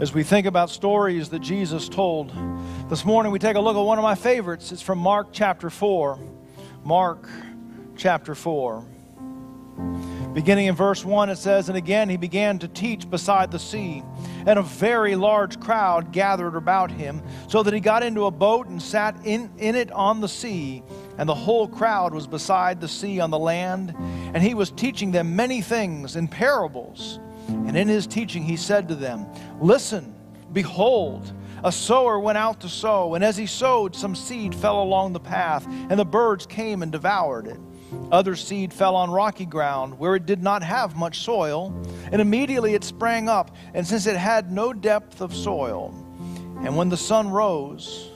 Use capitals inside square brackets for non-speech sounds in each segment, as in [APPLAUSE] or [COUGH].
As we think about stories that Jesus told, this morning we take a look at one of my favorites. It's from Mark chapter 4. Mark chapter 4. Beginning in verse 1, it says, And again he began to teach beside the sea, and a very large crowd gathered about him, so that he got into a boat and sat in, in it on the sea, and the whole crowd was beside the sea on the land. And he was teaching them many things in parables. And in his teaching, he said to them, Listen, behold, a sower went out to sow, and as he sowed, some seed fell along the path, and the birds came and devoured it. Other seed fell on rocky ground where it did not have much soil, and immediately it sprang up, and since it had no depth of soil, and when the sun rose,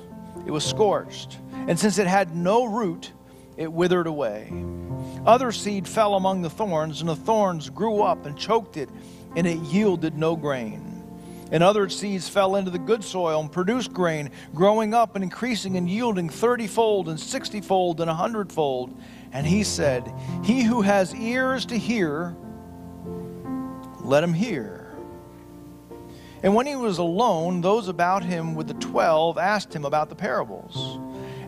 it was scorched, and since it had no root, it withered away. Other seed fell among the thorns, and the thorns grew up and choked it and it yielded no grain. And other seeds fell into the good soil and produced grain, growing up and increasing and yielding thirtyfold and sixtyfold and a hundredfold. And he said, He who has ears to hear, let him hear. And when he was alone, those about him with the twelve asked him about the parables.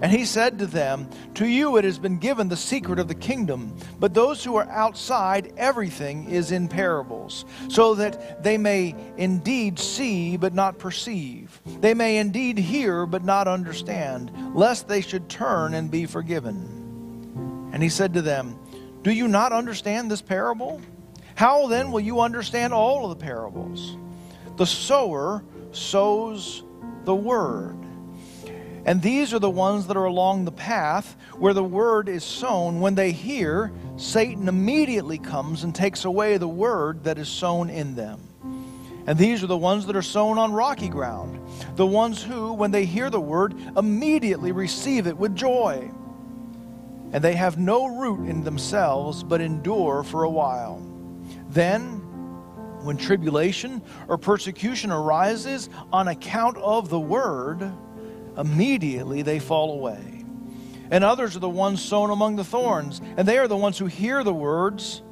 And he said to them, To you it has been given the secret of the kingdom, but those who are outside, everything is in parables, so that they may indeed see but not perceive. They may indeed hear but not understand, lest they should turn and be forgiven. And he said to them, Do you not understand this parable? How then will you understand all of the parables? The sower sows the word. And these are the ones that are along the path where the word is sown. When they hear, Satan immediately comes and takes away the word that is sown in them. And these are the ones that are sown on rocky ground, the ones who, when they hear the word, immediately receive it with joy. And they have no root in themselves, but endure for a while. Then, when tribulation or persecution arises on account of the word, immediately they fall away. And others are the ones sown among the thorns, and they are the ones who hear the words,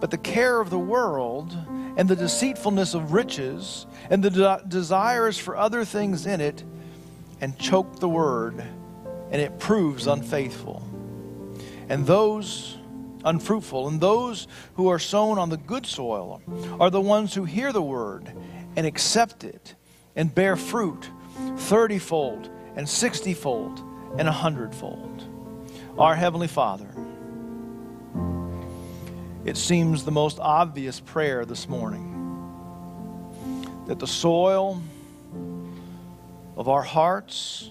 but the care of the world and the deceitfulness of riches and the de- desires for other things in it and choke the word, and it proves unfaithful. And those unfruitful, and those who are sown on the good soil are the ones who hear the word and accept it and bear fruit thirtyfold and sixtyfold and a hundredfold. Our Heavenly Father, it seems the most obvious prayer this morning that the soil of our hearts,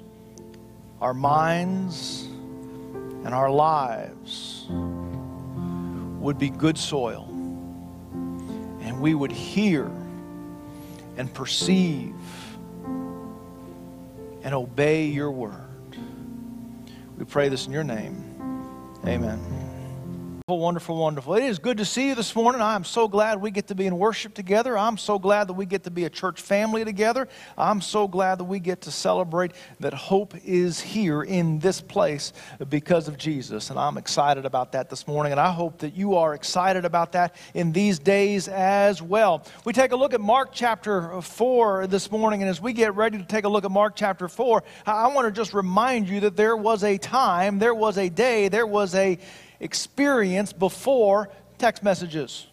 our minds, and our lives would be good soil. And we would hear and perceive and obey your word. We pray this in your name. Amen. Wonderful, wonderful. It is good to see you this morning. I'm so glad we get to be in worship together. I'm so glad that we get to be a church family together. I'm so glad that we get to celebrate that hope is here in this place because of Jesus. And I'm excited about that this morning. And I hope that you are excited about that in these days as well. We take a look at Mark chapter 4 this morning. And as we get ready to take a look at Mark chapter 4, I want to just remind you that there was a time, there was a day, there was a experience before text messages.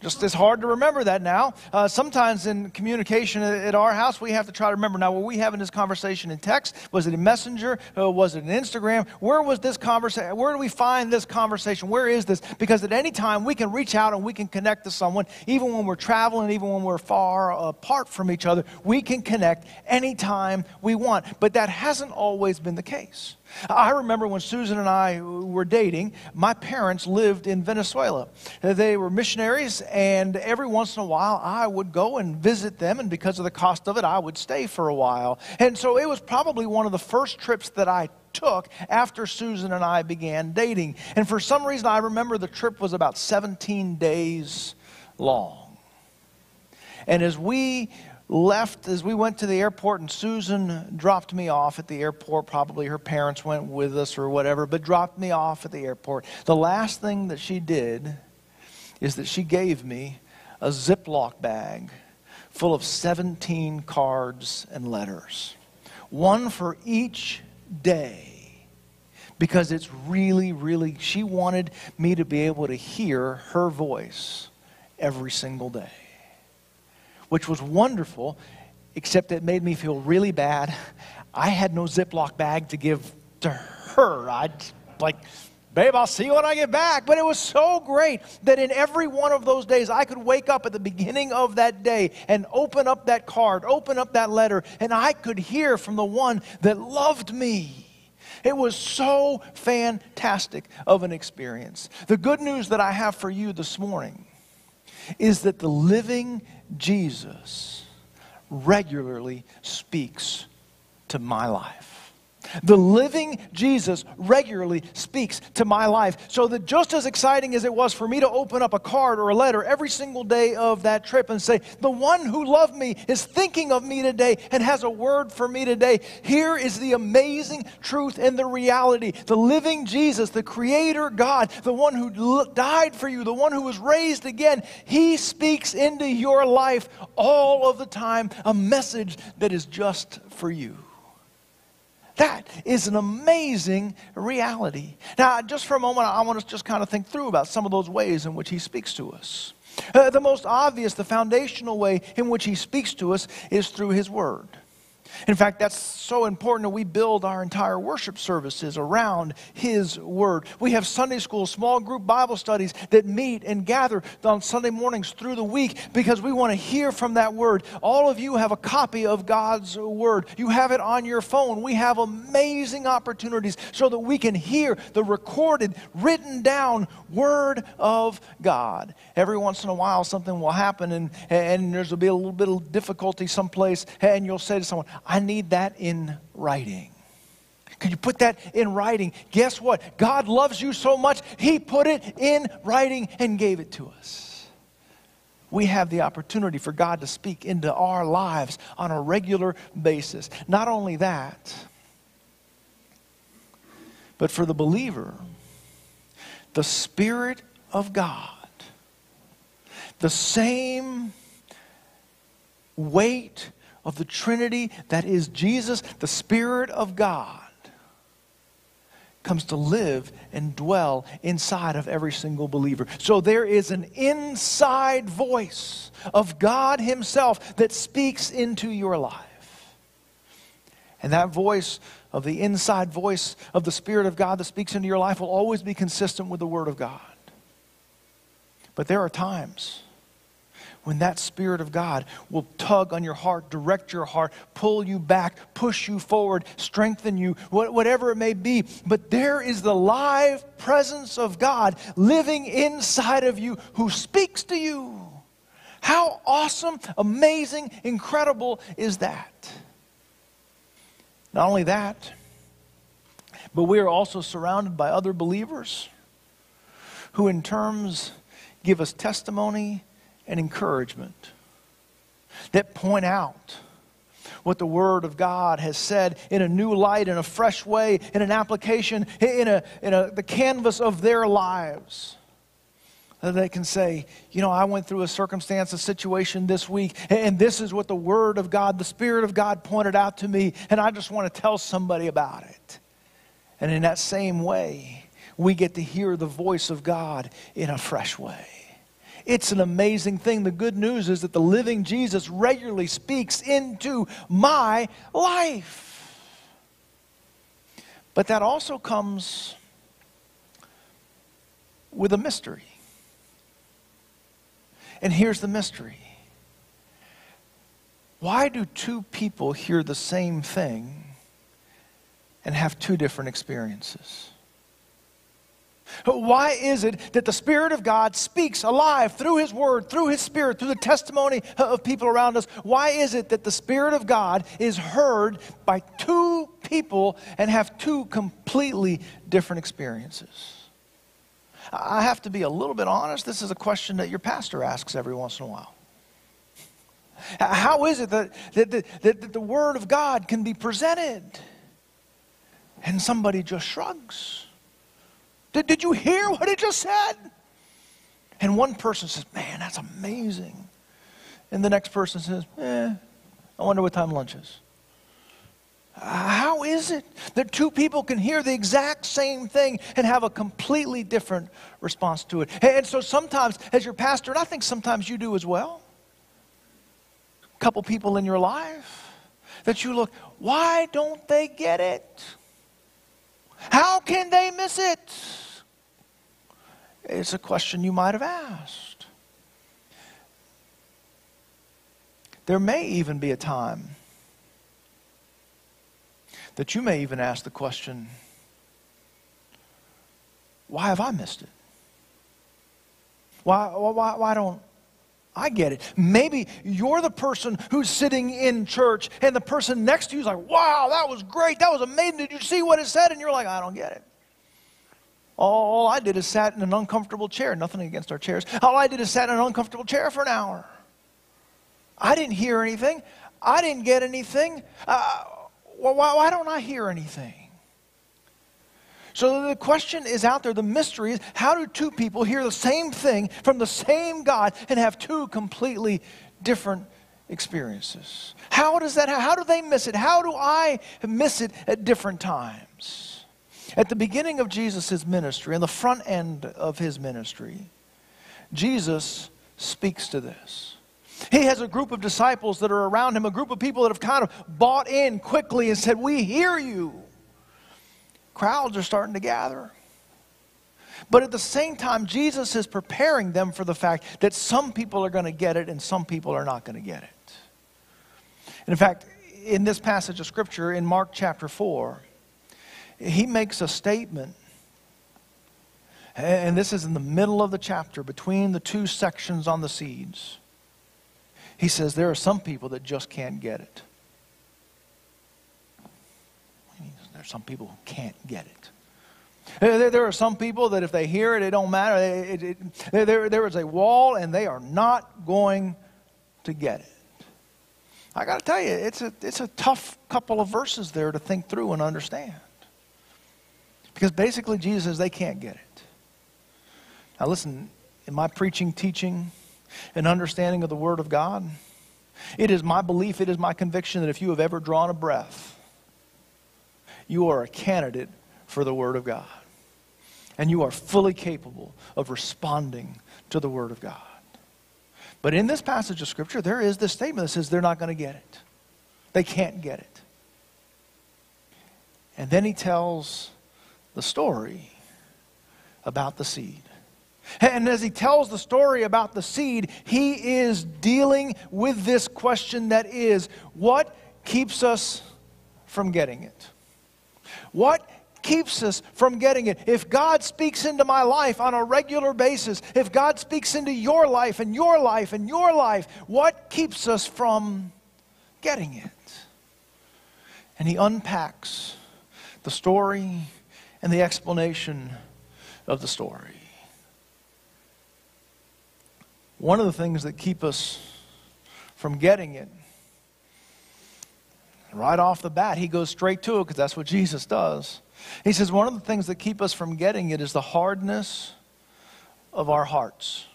Just it's hard to remember that now. Uh, sometimes in communication at our house, we have to try to remember. Now, were we having this conversation in text? Was it in Messenger? Uh, was it in Instagram? Where was this conversation? Where do we find this conversation? Where is this? Because at any time we can reach out and we can connect to someone, even when we're traveling, even when we're far apart from each other. We can connect anytime we want. But that hasn't always been the case. I remember when Susan and I were dating, my parents lived in Venezuela. They were missionaries, and every once in a while I would go and visit them, and because of the cost of it, I would stay for a while. And so it was probably one of the first trips that I took after Susan and I began dating. And for some reason, I remember the trip was about 17 days long. And as we left as we went to the airport, and Susan dropped me off at the airport. Probably her parents went with us or whatever, but dropped me off at the airport. The last thing that she did is that she gave me a Ziploc bag full of 17 cards and letters, one for each day. Because it's really, really, she wanted me to be able to hear her voice every single day, which was wonderful, except it made me feel really bad. I had no Ziploc bag to give to her. I'd like, babe, I'll see you when I get back. But it was so great that in every one of those days, I could wake up at the beginning of that day and open up that card, open up that letter, and I could hear from the one that loved me. It was so fantastic of an experience. The good news that I have for you this morning is that the living Jesus regularly speaks to my life. The living Jesus regularly speaks to my life. So that just as exciting as it was for me to open up a card or a letter every single day of that trip and say, The one who loved me is thinking of me today and has a word for me today. Here is the amazing truth and the reality. The living Jesus, the Creator God, the one who died for you, the one who was raised again, He speaks into your life all of the time a message that is just for you. That is an amazing reality. Now, just for a moment, I want to just kind of think through about some of those ways in which he speaks to us. Uh, the most obvious, the foundational way in which he speaks to us is through his word. In fact, that's so important that we build our entire worship services around His Word. We have Sunday school, small group Bible studies that meet and gather on Sunday mornings through the week because we want to hear from that Word. All of you have a copy of God's Word. You have it on your phone. We have amazing opportunities so that we can hear the recorded, written down Word of God. Every once in a while, something will happen and, and there's will be a little bit of difficulty someplace, and you'll say to someone, I need that in writing. Can you put that in writing? Guess what? God loves you so much, He put it in writing and gave it to us. We have the opportunity for God to speak into our lives on a regular basis. Not only that, but for the believer, the Spirit of God, the same weight of the Trinity that is Jesus, the Spirit of God, comes to live and dwell inside of every single believer. So there is an inside voice of God Himself that speaks into your life. And that voice of the inside voice of the Spirit of God that speaks into your life will always be consistent with the Word of God. But there are times when that Spirit of God will tug on your heart, direct your heart, pull you back, push you forward, strengthen you, whatever it may be. But there is the live presence of God living inside of you who speaks to you. How awesome, amazing, incredible is that? Not only that, but we are also surrounded by other believers who, in terms, give us testimony and encouragement that point out what the Word of God has said in a new light, in a fresh way, in an application, in, a, in a, the canvas of their lives. That they can say, you know, I went through a circumstance, a situation this week, and this is what the Word of God, the Spirit of God pointed out to me, and I just want to tell somebody about it. And in that same way, we get to hear the voice of God in a fresh way. It's an amazing thing. The good news is that the living Jesus regularly speaks into my life. But that also comes with a mystery. And here's the mystery why do two people hear the same thing and have two different experiences? Why is it that the Spirit of God speaks alive through His Word, through His Spirit, through the testimony of people around us? Why is it that the Spirit of God is heard by two people and have two completely different experiences? I have to be a little bit honest. This is a question that your pastor asks every once in a while. How is it that, that, that, that the Word of God can be presented and somebody just shrugs? Did, did you hear what he just said? And one person says, Man, that's amazing. And the next person says, eh, I wonder what time lunch is. How is it that two people can hear the exact same thing and have a completely different response to it? And so sometimes, as your pastor, and I think sometimes you do as well, a couple people in your life that you look, why don't they get it? How can they miss it? It's a question you might have asked. There may even be a time that you may even ask the question why have I missed it? Why, why, why don't I get it? Maybe you're the person who's sitting in church and the person next to you is like, wow, that was great. That was amazing. Did you see what it said? And you're like, I don't get it. All I did is sat in an uncomfortable chair. Nothing against our chairs. All I did is sat in an uncomfortable chair for an hour. I didn't hear anything. I didn't get anything. Uh, why, why don't I hear anything? So the question is out there. The mystery is how do two people hear the same thing from the same God and have two completely different experiences? How does that, how do they miss it? How do I miss it at different times? At the beginning of Jesus' ministry, in the front end of his ministry, Jesus speaks to this. He has a group of disciples that are around him, a group of people that have kind of bought in quickly and said, We hear you. Crowds are starting to gather. But at the same time, Jesus is preparing them for the fact that some people are going to get it and some people are not going to get it. And in fact, in this passage of Scripture, in Mark chapter 4, he makes a statement. And this is in the middle of the chapter, between the two sections on the seeds. He says there are some people that just can't get it. There are some people who can't get it. There, are some people that if they hear it, it don't matter. There, there is a wall, and they are not going to get it. I got to tell you, it's a, it's a tough couple of verses there to think through and understand. Because basically, Jesus says they can't get it. Now, listen, in my preaching, teaching, and understanding of the Word of God. It is my belief, it is my conviction that if you have ever drawn a breath, you are a candidate for the Word of God. And you are fully capable of responding to the Word of God. But in this passage of Scripture, there is this statement that says they're not going to get it. They can't get it. And then he tells the story about the seed. And as he tells the story about the seed, he is dealing with this question that is what keeps us from getting it? What keeps us from getting it? If God speaks into my life on a regular basis, if God speaks into your life and your life and your life, what keeps us from getting it? And he unpacks the story and the explanation of the story. One of the things that keep us from getting it, right off the bat, he goes straight to it because that's what Jesus does. He says, One of the things that keep us from getting it is the hardness of our hearts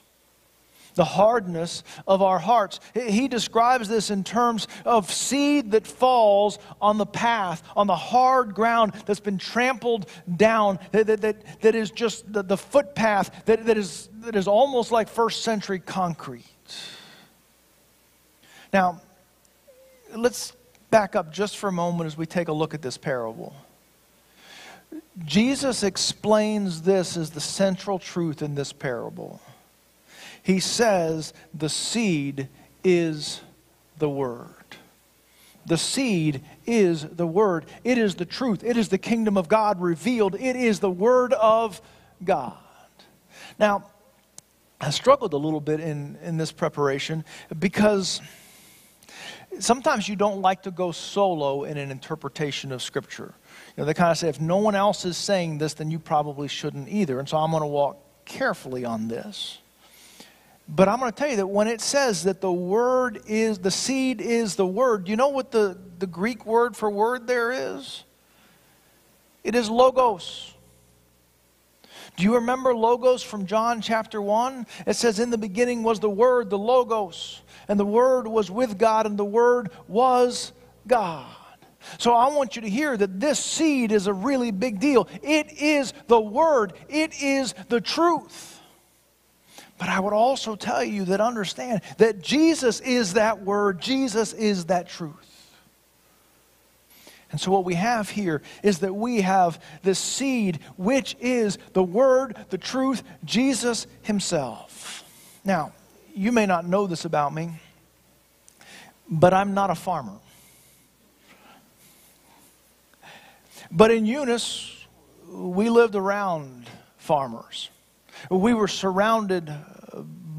the hardness of our hearts. He describes this in terms of seed that falls on the path, on the hard ground that's been trampled down, that, that, that, that is just the, the footpath that, that, is, that is almost like first century concrete. Now, let's back up just for a moment as we take a look at this parable. Jesus explains this as the central truth in this parable he says the seed is the Word. The seed is the Word. It is the truth. It is the kingdom of God revealed. It is the Word of God. Now, I struggled a little bit in, in this preparation because sometimes you don't like to go solo in an interpretation of Scripture. You know, they kind of say, if no one else is saying this, then you probably shouldn't either. And so I'm going to walk carefully on this. But I'm going to tell you that when it says that the word is, the seed is the word, you know what the, the Greek word for word there is? It is logos. Do you remember logos from John chapter 1? It says, In the beginning was the Word, the Logos. and the Word was with God, and the Word was God. So I want you to hear that this seed is a really big deal. It is the Word, it is the truth. But I would also tell you that understand that Jesus is that Word, Jesus is that truth. And so, what we have here is that we have the seed, which is the Word, the truth, Jesus Himself. Now, you may not know this about me, but I'm not a farmer. But in Eunice, we lived around farmers. We were surrounded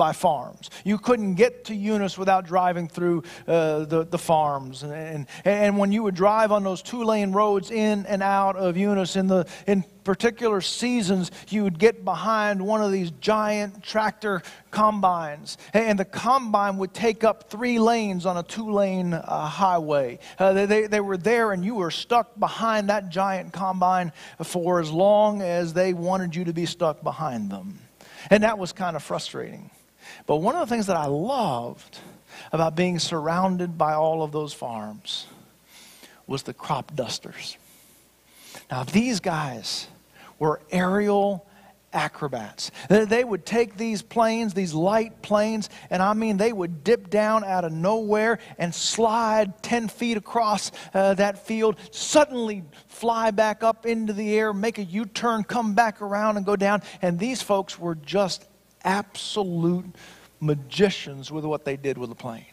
by farms. You couldn't get to Eunice without driving through uh, the, the farms. And, and, and when you would drive on those two lane roads in and out of Eunice in, the, in particular seasons, you would get behind one of these giant tractor combines. And the combine would take up three lanes on a two lane uh, highway. Uh, they, they, they were there, and you were stuck behind that giant combine for as long as they wanted you to be stuck behind them. And that was kind of frustrating. But one of the things that I loved about being surrounded by all of those farms was the crop dusters. Now, these guys were aerial acrobats. They would take these planes, these light planes, and I mean, they would dip down out of nowhere and slide 10 feet across uh, that field, suddenly fly back up into the air, make a U turn, come back around, and go down. And these folks were just absolute magicians with what they did with the plane.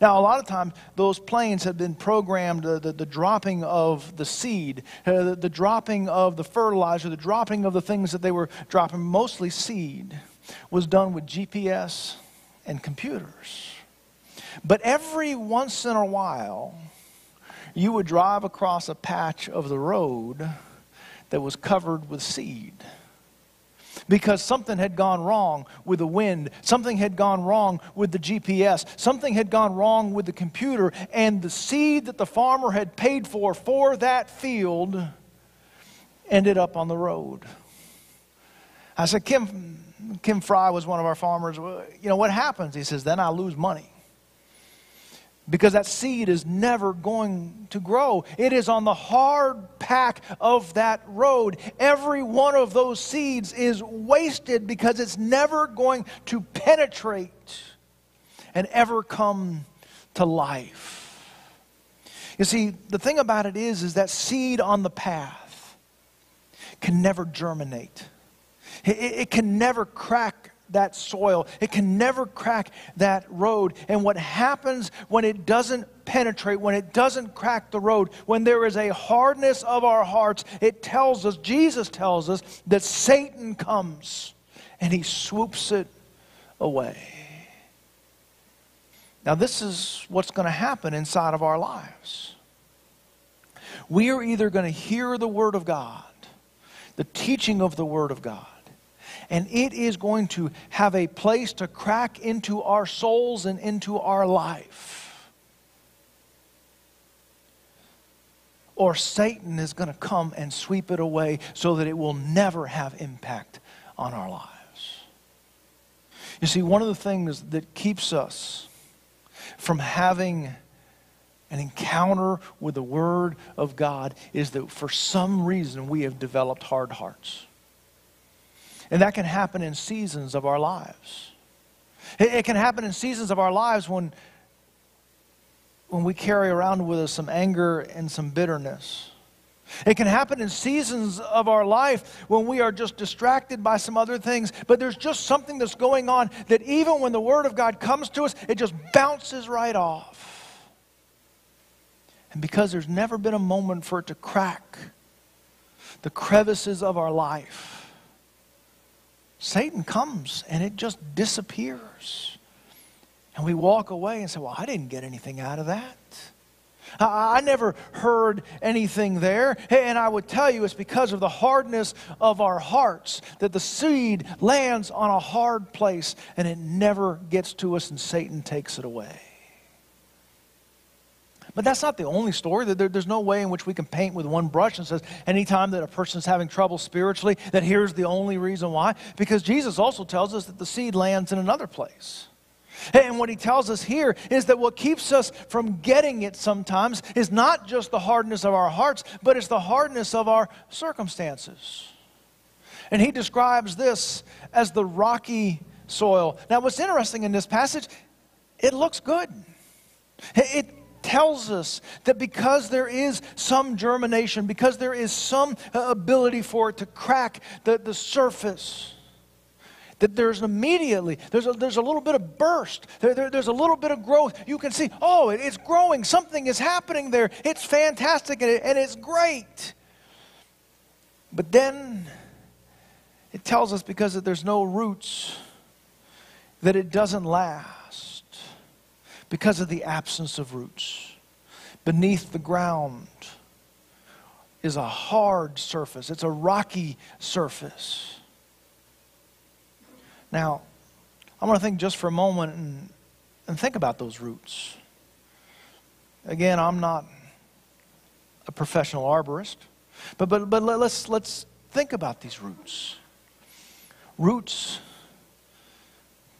Now, a lot of times, those planes had been programmed, uh, the, the, dropping of the seed, uh, the, the dropping of the fertilizer, the dropping of the things that they were dropping, mostly seed, was done with GPS and computers. But every once in a while, you would drive across a patch of the road that was covered with seed because something had gone wrong with the wind, something had gone wrong with the GPS, something had gone wrong with the computer, and the seed that the farmer had paid for for that field ended up on the road. I said, Kim, Kim Fry was one of our farmers. You know, what happens? He says, then I lose money because that seed is never going to grow. It is on the hard pack of that road. Every one of those seeds is wasted because it's never going to penetrate and ever come to life. You see, the thing about it is is that seed on the path can never germinate. It, it can never crack that soil. It can never crack that road. And what happens when it doesn't penetrate, when it doesn't crack the road, when there is a hardness of our hearts, it tells us, Jesus tells us, that Satan comes and he swoops it away. Now, this is what's going to happen inside of our lives. We are either going to hear the Word of God, the teaching of the Word of God, and it is going to have a place to crack into our souls and into our life. Or Satan is going to come and sweep it away so that it will never have impact on our lives. You see, one of the things that keeps us from having an encounter with the Word of God is that for some reason we have developed hard hearts. And that can happen in seasons of our lives. It, it can happen in seasons of our lives when, when we carry around with us some anger and some bitterness. It can happen in seasons of our life when we are just distracted by some other things, but there's just something that's going on that even when the Word of God comes to us, it just bounces right off. And because there's never been a moment for it to crack the crevices of our life, Satan comes and it just disappears. And we walk away and say, Well, I didn't get anything out of that. I, never heard anything there. And I would tell you it's because of the hardness of our hearts that the seed lands on a hard place and it never gets to us and Satan takes it away. But that's not the only story. there's no way in which we can paint with one brush and says anytime that a person's having trouble spiritually, that here's the only reason why. Because Jesus also tells us that the seed lands in another place. And what he tells us here is that what keeps us from getting it sometimes is not just the hardness of our hearts, but it's the hardness of our circumstances. And he describes this as the rocky soil. Now, what's interesting in this passage, it looks good. It tells us that because there is some germination, because there is some uh, ability for it to crack the, the surface, that there's immediately there's a, there's a little bit of burst. There, there, there's a little bit of growth. You can see oh it, it's growing. Something is happening there. It's fantastic and, it, and it's great. But then it tells us because there's no roots that it doesn't last because of the absence of roots beneath the ground is a hard surface it's a rocky surface now, I want to think just for a moment and, and think about those roots. Again, I'm not a professional arborist, but, but, but let's, let's think about these roots. Roots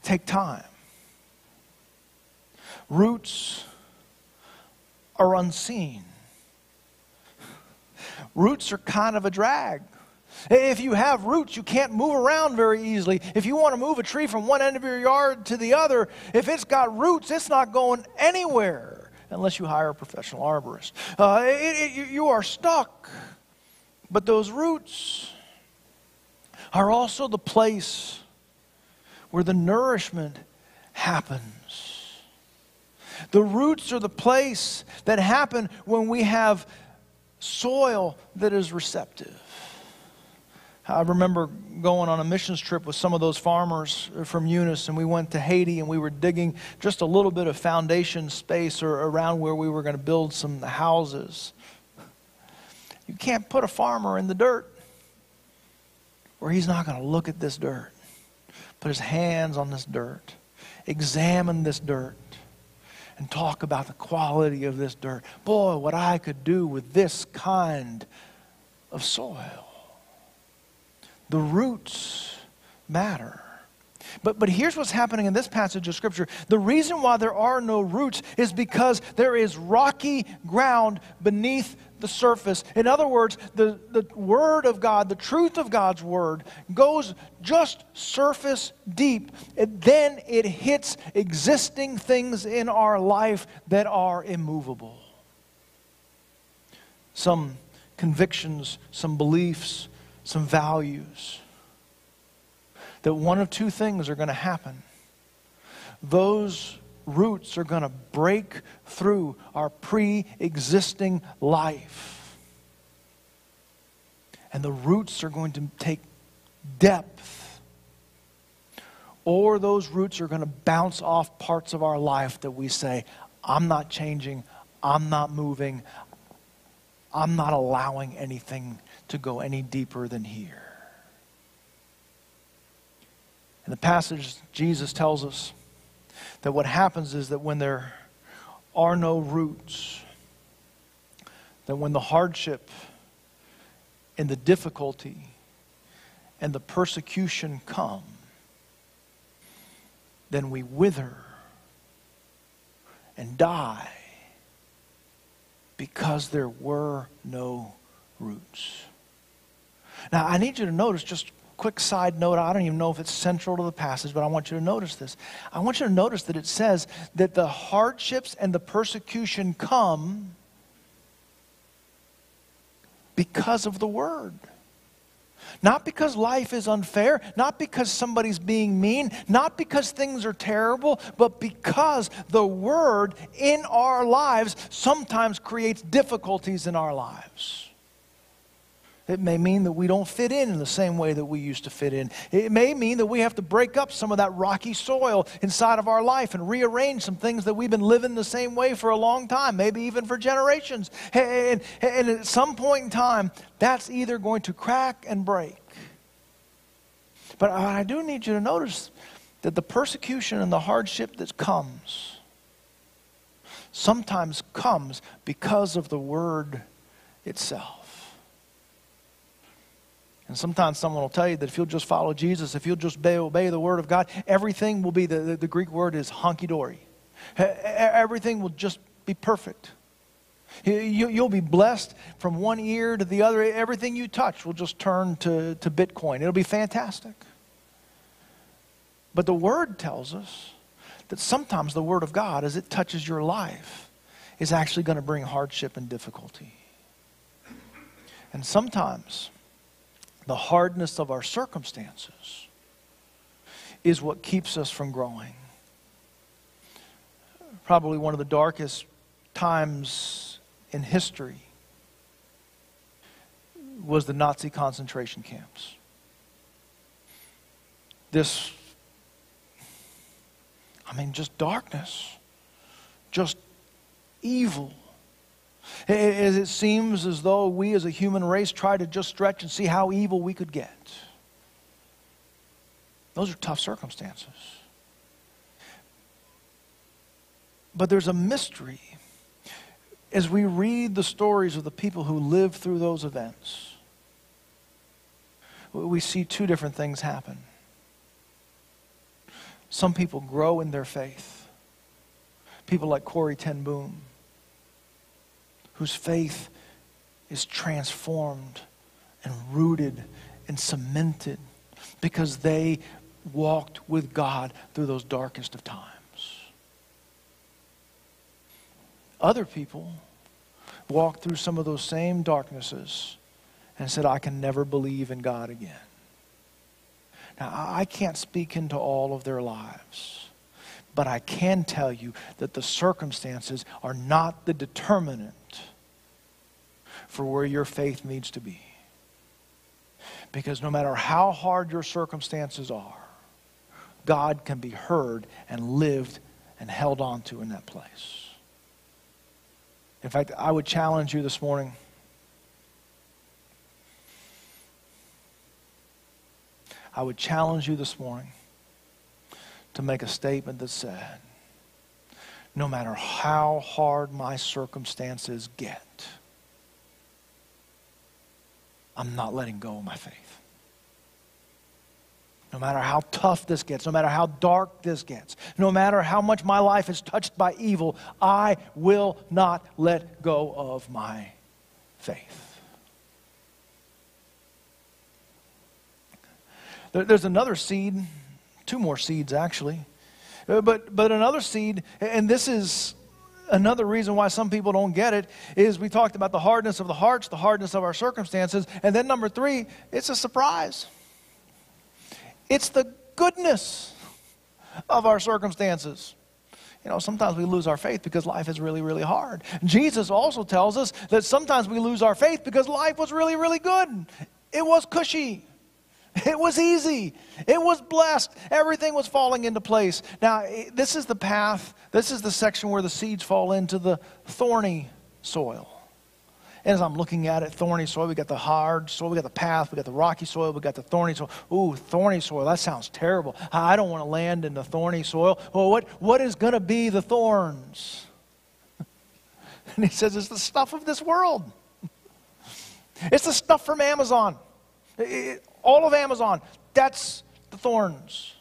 take time. Roots are unseen. Roots are kind of a drag. If you have roots, you can't move around very easily. If you want to move a tree from one end of your yard to the other, if it's got roots, it's not going anywhere unless you hire a professional arborist. Uh, it, it, you are stuck. But those roots are also the place where the nourishment happens. The roots are the place that happen when we have soil that is receptive. I remember going on a missions trip with some of those farmers from Eunice, and we went to Haiti and we were digging just a little bit of foundation space or around where we were going to build some houses. You can't put a farmer in the dirt where he's not going to look at this dirt, put his hands on this dirt, examine this dirt, and talk about the quality of this dirt. Boy, what I could do with this kind of soil. The roots matter. But, but here's what's happening in this passage of Scripture. The reason why there are no roots is because there is rocky ground beneath the surface. In other words, the, the Word of God, the truth of God's Word, goes just surface deep. And then it hits existing things in our life that are immovable. Some convictions, some beliefs, some values. That one of two things are going to happen. Those roots are going to break through our pre existing life. And the roots are going to take depth. Or those roots are going to bounce off parts of our life that we say, I'm not changing, I'm not moving, I'm not allowing anything to go any deeper than here. In the passage, Jesus tells us that what happens is that when there are no roots, that when the hardship and the difficulty and the persecution come, then we wither and die because there were no roots. Now, I need you to notice just quick side note. I don't even know if it's central to the passage, but I want you to notice this. I want you to notice that it says that the hardships and the persecution come because of the word. Not because life is unfair, not because somebody's being mean, not because things are terrible, but because the word in our lives sometimes creates difficulties in our lives. It may mean that we don't fit in in the same way that we used to fit in. It may mean that we have to break up some of that rocky soil inside of our life and rearrange some things that we've been living the same way for a long time, maybe even for generations. And, and at some point in time, that's either going to crack and break. But I do need you to notice that the persecution and the hardship that comes sometimes comes because of the word itself. And sometimes someone will tell you that if you'll just follow Jesus, if you'll just obey, the Word of God, everything will be, the, the, the Greek word is honky dory. Everything will just be perfect. You, you'll be blessed from one ear to the other. Everything you touch will just turn to, to Bitcoin. It'll be fantastic. But the Word tells us that sometimes the Word of God, as it touches your life, is actually going to bring hardship and difficulty. And sometimes the hardness of our circumstances is what keeps us from growing. Probably one of the darkest times in history was the Nazi concentration camps. This I mean, just darkness, just evil. As it seems as though we as a human race try to just stretch and see how evil we could get. Those are tough circumstances. But there's a mystery as we read the stories of the people who lived through those events. We see two different things happen. Some people grow in their faith. People like Corrie ten Boom, whose faith is transformed and rooted and cemented because they walked with God through those darkest of times. Other people walked through some of those same darknesses and said, I can never believe in God again. Now, I can't speak into all of their lives, but I can tell you that the circumstances are not the determinant for where your faith needs to be. Because no matter how hard your circumstances are, God can be heard and lived and held on to in that place. In fact, I would challenge you this morning I would challenge you this morning to make a statement that said, no matter how hard my circumstances get, I'm not letting go of my faith. No matter how tough this gets, no matter how dark this gets, no matter how much my life is touched by evil, I will not let go of my faith. There's another seed, two more seeds actually. Uh, but, but another seed, and this is another reason why some people don't get it, is we talked about the hardness of the hearts, the hardness of our circumstances. And then number three, it's a surprise. It's the goodness of our circumstances. You know, sometimes we lose our faith because life is really, really hard. Jesus also tells us that sometimes we lose our faith because life was really, really good. It was cushy. [LAUGHS] It was easy. It was blessed. Everything was falling into place. Now, this is the path, this is the section where the seeds fall into the thorny soil. And as I'm looking at it, thorny soil, we got the hard soil, we got the path, we got the rocky soil, we got the thorny soil. Ooh, thorny soil, that sounds terrible. I don't want to land in the thorny soil. Well, what, what is going to be the thorns? [LAUGHS] and he says, it's the stuff of this world. [LAUGHS] It's the stuff from Amazon. It, all of Amazon, that's the thorns.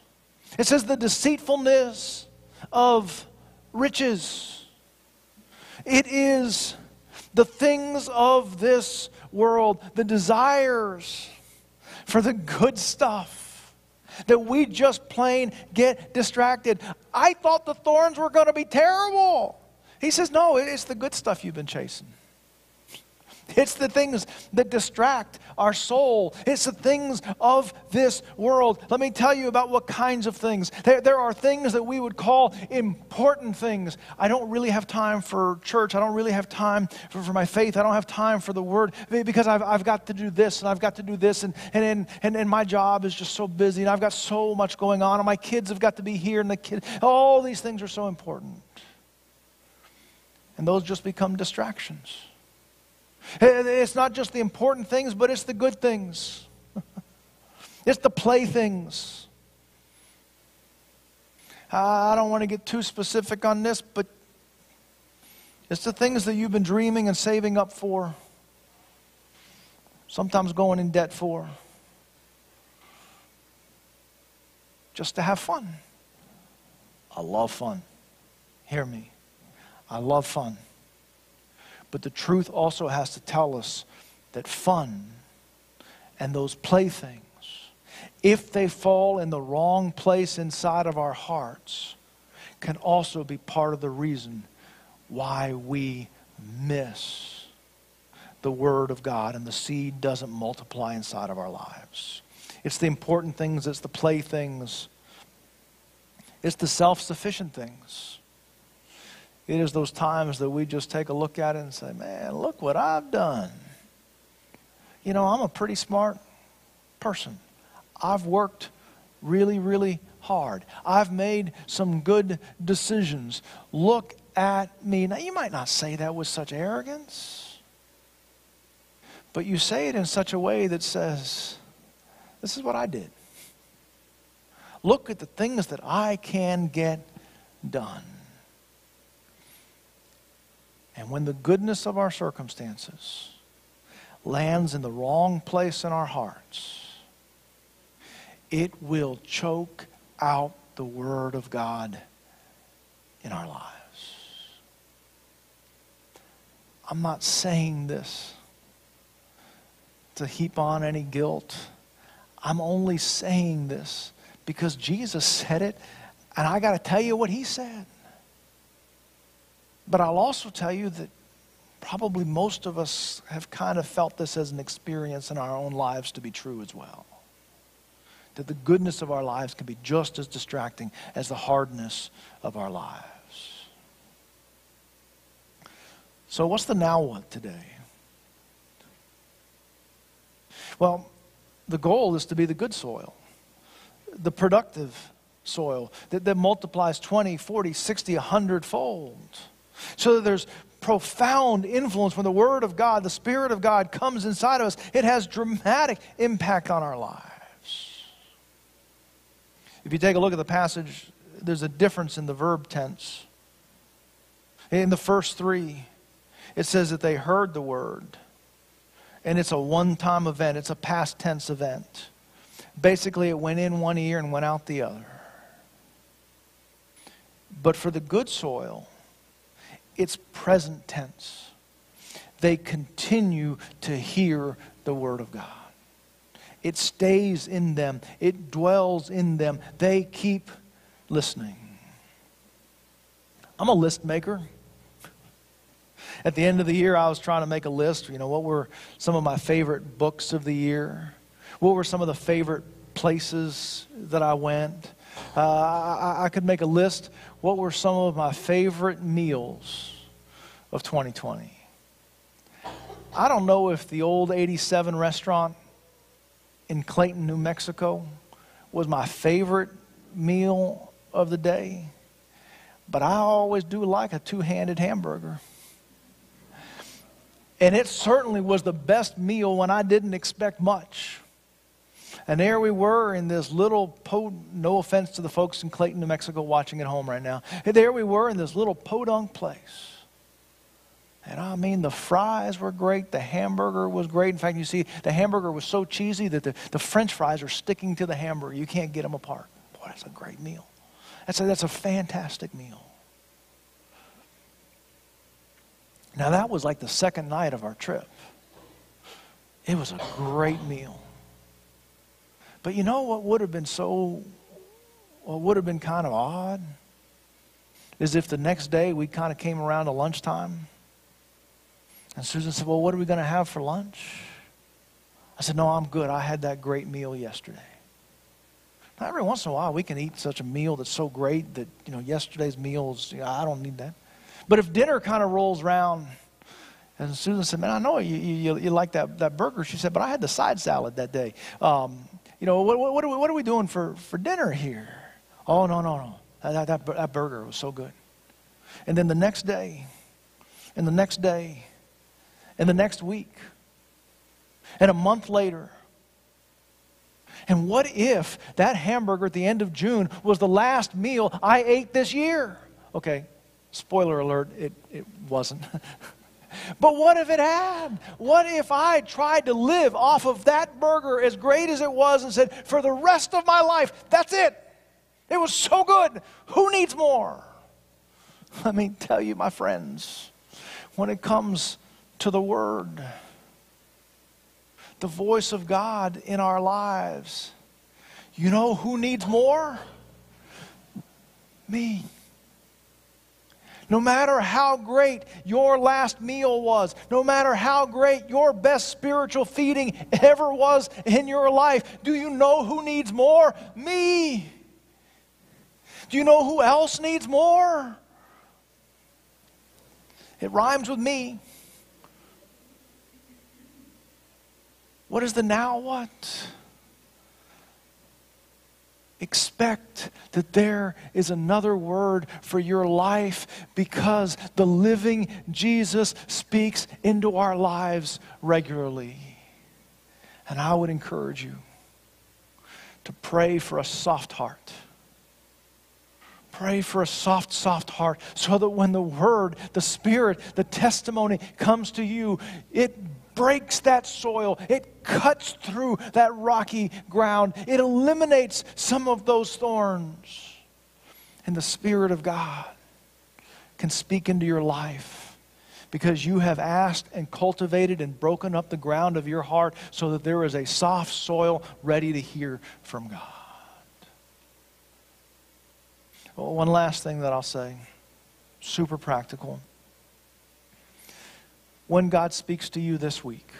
It says the deceitfulness of riches. It is the things of this world, the desires for the good stuff that we just plain get distracted. I thought the thorns were going to be terrible. He says, No, it's the good stuff you've been chasing. It's the things that distract our soul. It's the things of this world. Let me tell you about what kinds of things. There, there are things that we would call important things. I don't really have time for church. I don't really have time for, for my faith. I don't have time for the word because I've, I've got to do this and I've got to do this. And, and, and, and my job is just so busy and I've got so much going on. And my kids have got to be here and the kids, all these things are so important. And those just become distractions. It's not just the important things, but it's the good things, [LAUGHS] it's the playthings. I don't want to get too specific on this, but it's the things that you've been dreaming and saving up for, sometimes going in debt for, just to have fun. I love fun. Hear me. I love fun. But the truth also has to tell us that fun and those playthings, if they fall in the wrong place inside of our hearts, can also be part of the reason why we miss the Word of God and the seed doesn't multiply inside of our lives. It's the important things, it's the playthings, it's the self sufficient things. It is those times that we just take a look at it and say, man, look what I've done. You know, I'm a pretty smart person. I've worked really, really hard. I've made some good decisions. Look at me. Now, you might not say that with such arrogance, but you say it in such a way that says, This is what I did. Look at the things that I can get done. And when the goodness of our circumstances lands in the wrong place in our hearts, it will choke out the Word of God in our lives. I'm not saying this to heap on any guilt. I'm only saying this because Jesus said it, and I got to tell you what he said. But I'll also tell you that probably most of us have kind of felt this as an experience in our own lives to be true as well that the goodness of our lives can be just as distracting as the hardness of our lives. So, what's the now what today? Well, the goal is to be the good soil, the productive soil that, that multiplies 20, 40, 60, 100 fold. So that there's profound influence when the Word of God, the Spirit of God comes inside of us. It has dramatic impact on our lives. If you take a look at the passage, there's a difference in the verb tense. In the first three, it says that they heard the word. And it's a one time event, it's a past tense event. Basically, it went in one ear and went out the other. But for the good soil, it's present tense. They continue to hear the word of God. It stays in them, it dwells in them. They keep listening. I'm a list maker. At the end of the year, I was trying to make a list. You know, what were some of my favorite books of the year? What were some of the favorite places that I went? Uh, I, I could make a list. What were some of my favorite meals of 2020? I don't know if the old 87 restaurant in Clayton, New Mexico was my favorite meal of the day. But I always do like a two handed hamburger. And it certainly was the best meal when I didn't expect much. And there we were in this little, podunk, no offense to the folks in Clayton, New Mexico watching at home right now. And there we were in this little podunk place. And I mean, the fries were great. The hamburger was great. In fact, you see, the hamburger was so cheesy that the, the french fries are sticking to the hamburger. You can't get them apart. Boy, that's a great meal. That's a, that's a fantastic meal. Now, that was like the second night of our trip. It was a great meal. But you know what would have been so, what would have been kind of odd? Is if the next day we kind of came around to lunchtime and Susan said, Well, what are we going to have for lunch? I said, No, I'm good. I had that great meal yesterday. Now, every once in a while, we can eat such a meal that's so great that, you know, yesterday's meals, you know, I don't need that. But if dinner kind of rolls around, and Susan said, Man, I know you, you, you like that, that burger. She said, But I had the side salad that day. Um, you know, what, what, are we, what are we doing for, for dinner here? Oh, no, no, no. That, that, that burger was so good. And then the next day, and the next day, and the next week, and a month later. And what if that hamburger at the end of June was the last meal I ate this year? Okay, spoiler alert, it, it wasn't. [LAUGHS] but what if it had? What if I tried to live off of that burger as great as it was and said, for the rest of my life, that's it? It was so good. Who needs more? Let me tell you, my friends, when it comes to the Word, the voice of God in our lives, you know who needs more? Me. No matter how great your last meal was, no matter how great your best spiritual feeding ever was in your life, do you know who needs more? Me. Do you know who else needs more? It rhymes with me. What is the now what? Expect that there is another word for your life because the living Jesus speaks into our lives regularly. And I would encourage you to pray for a soft heart. Pray for a soft, soft heart so that when the word, the spirit, the testimony comes to you, it breaks that soil, it cuts through that rocky ground, it eliminates some of those thorns. And the Spirit of God can speak into your life because you have asked and cultivated and broken up the ground of your heart so that there is a soft soil ready to hear from God. Well, one last thing that I'll say, super practical when God speaks to you this week,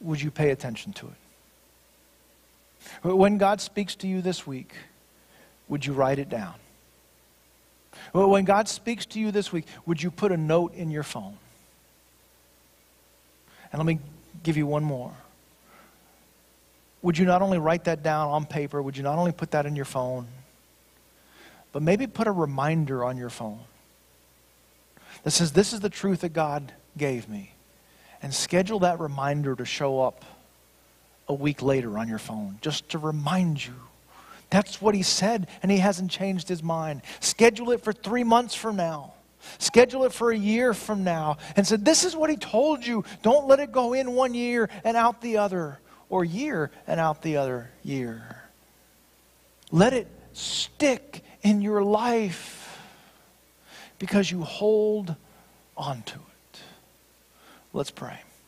would you pay attention to it? When God speaks to you this week, would you write it down? When God speaks to you this week, would you put a note in your phone? And let me give you one more. Would you not only write that down on paper, would you not only put that in your phone, but maybe put a reminder on your phone? That says, This is the truth that God gave me. And schedule that reminder to show up a week later on your phone, just to remind you. That's what he said, and he hasn't changed his mind. Schedule it for three months from now. Schedule it for a year from now. And said, This is what he told you. Don't let it go in one year and out the other, or year and out the other year. Let it stick in your life because you hold on to it. Let's pray.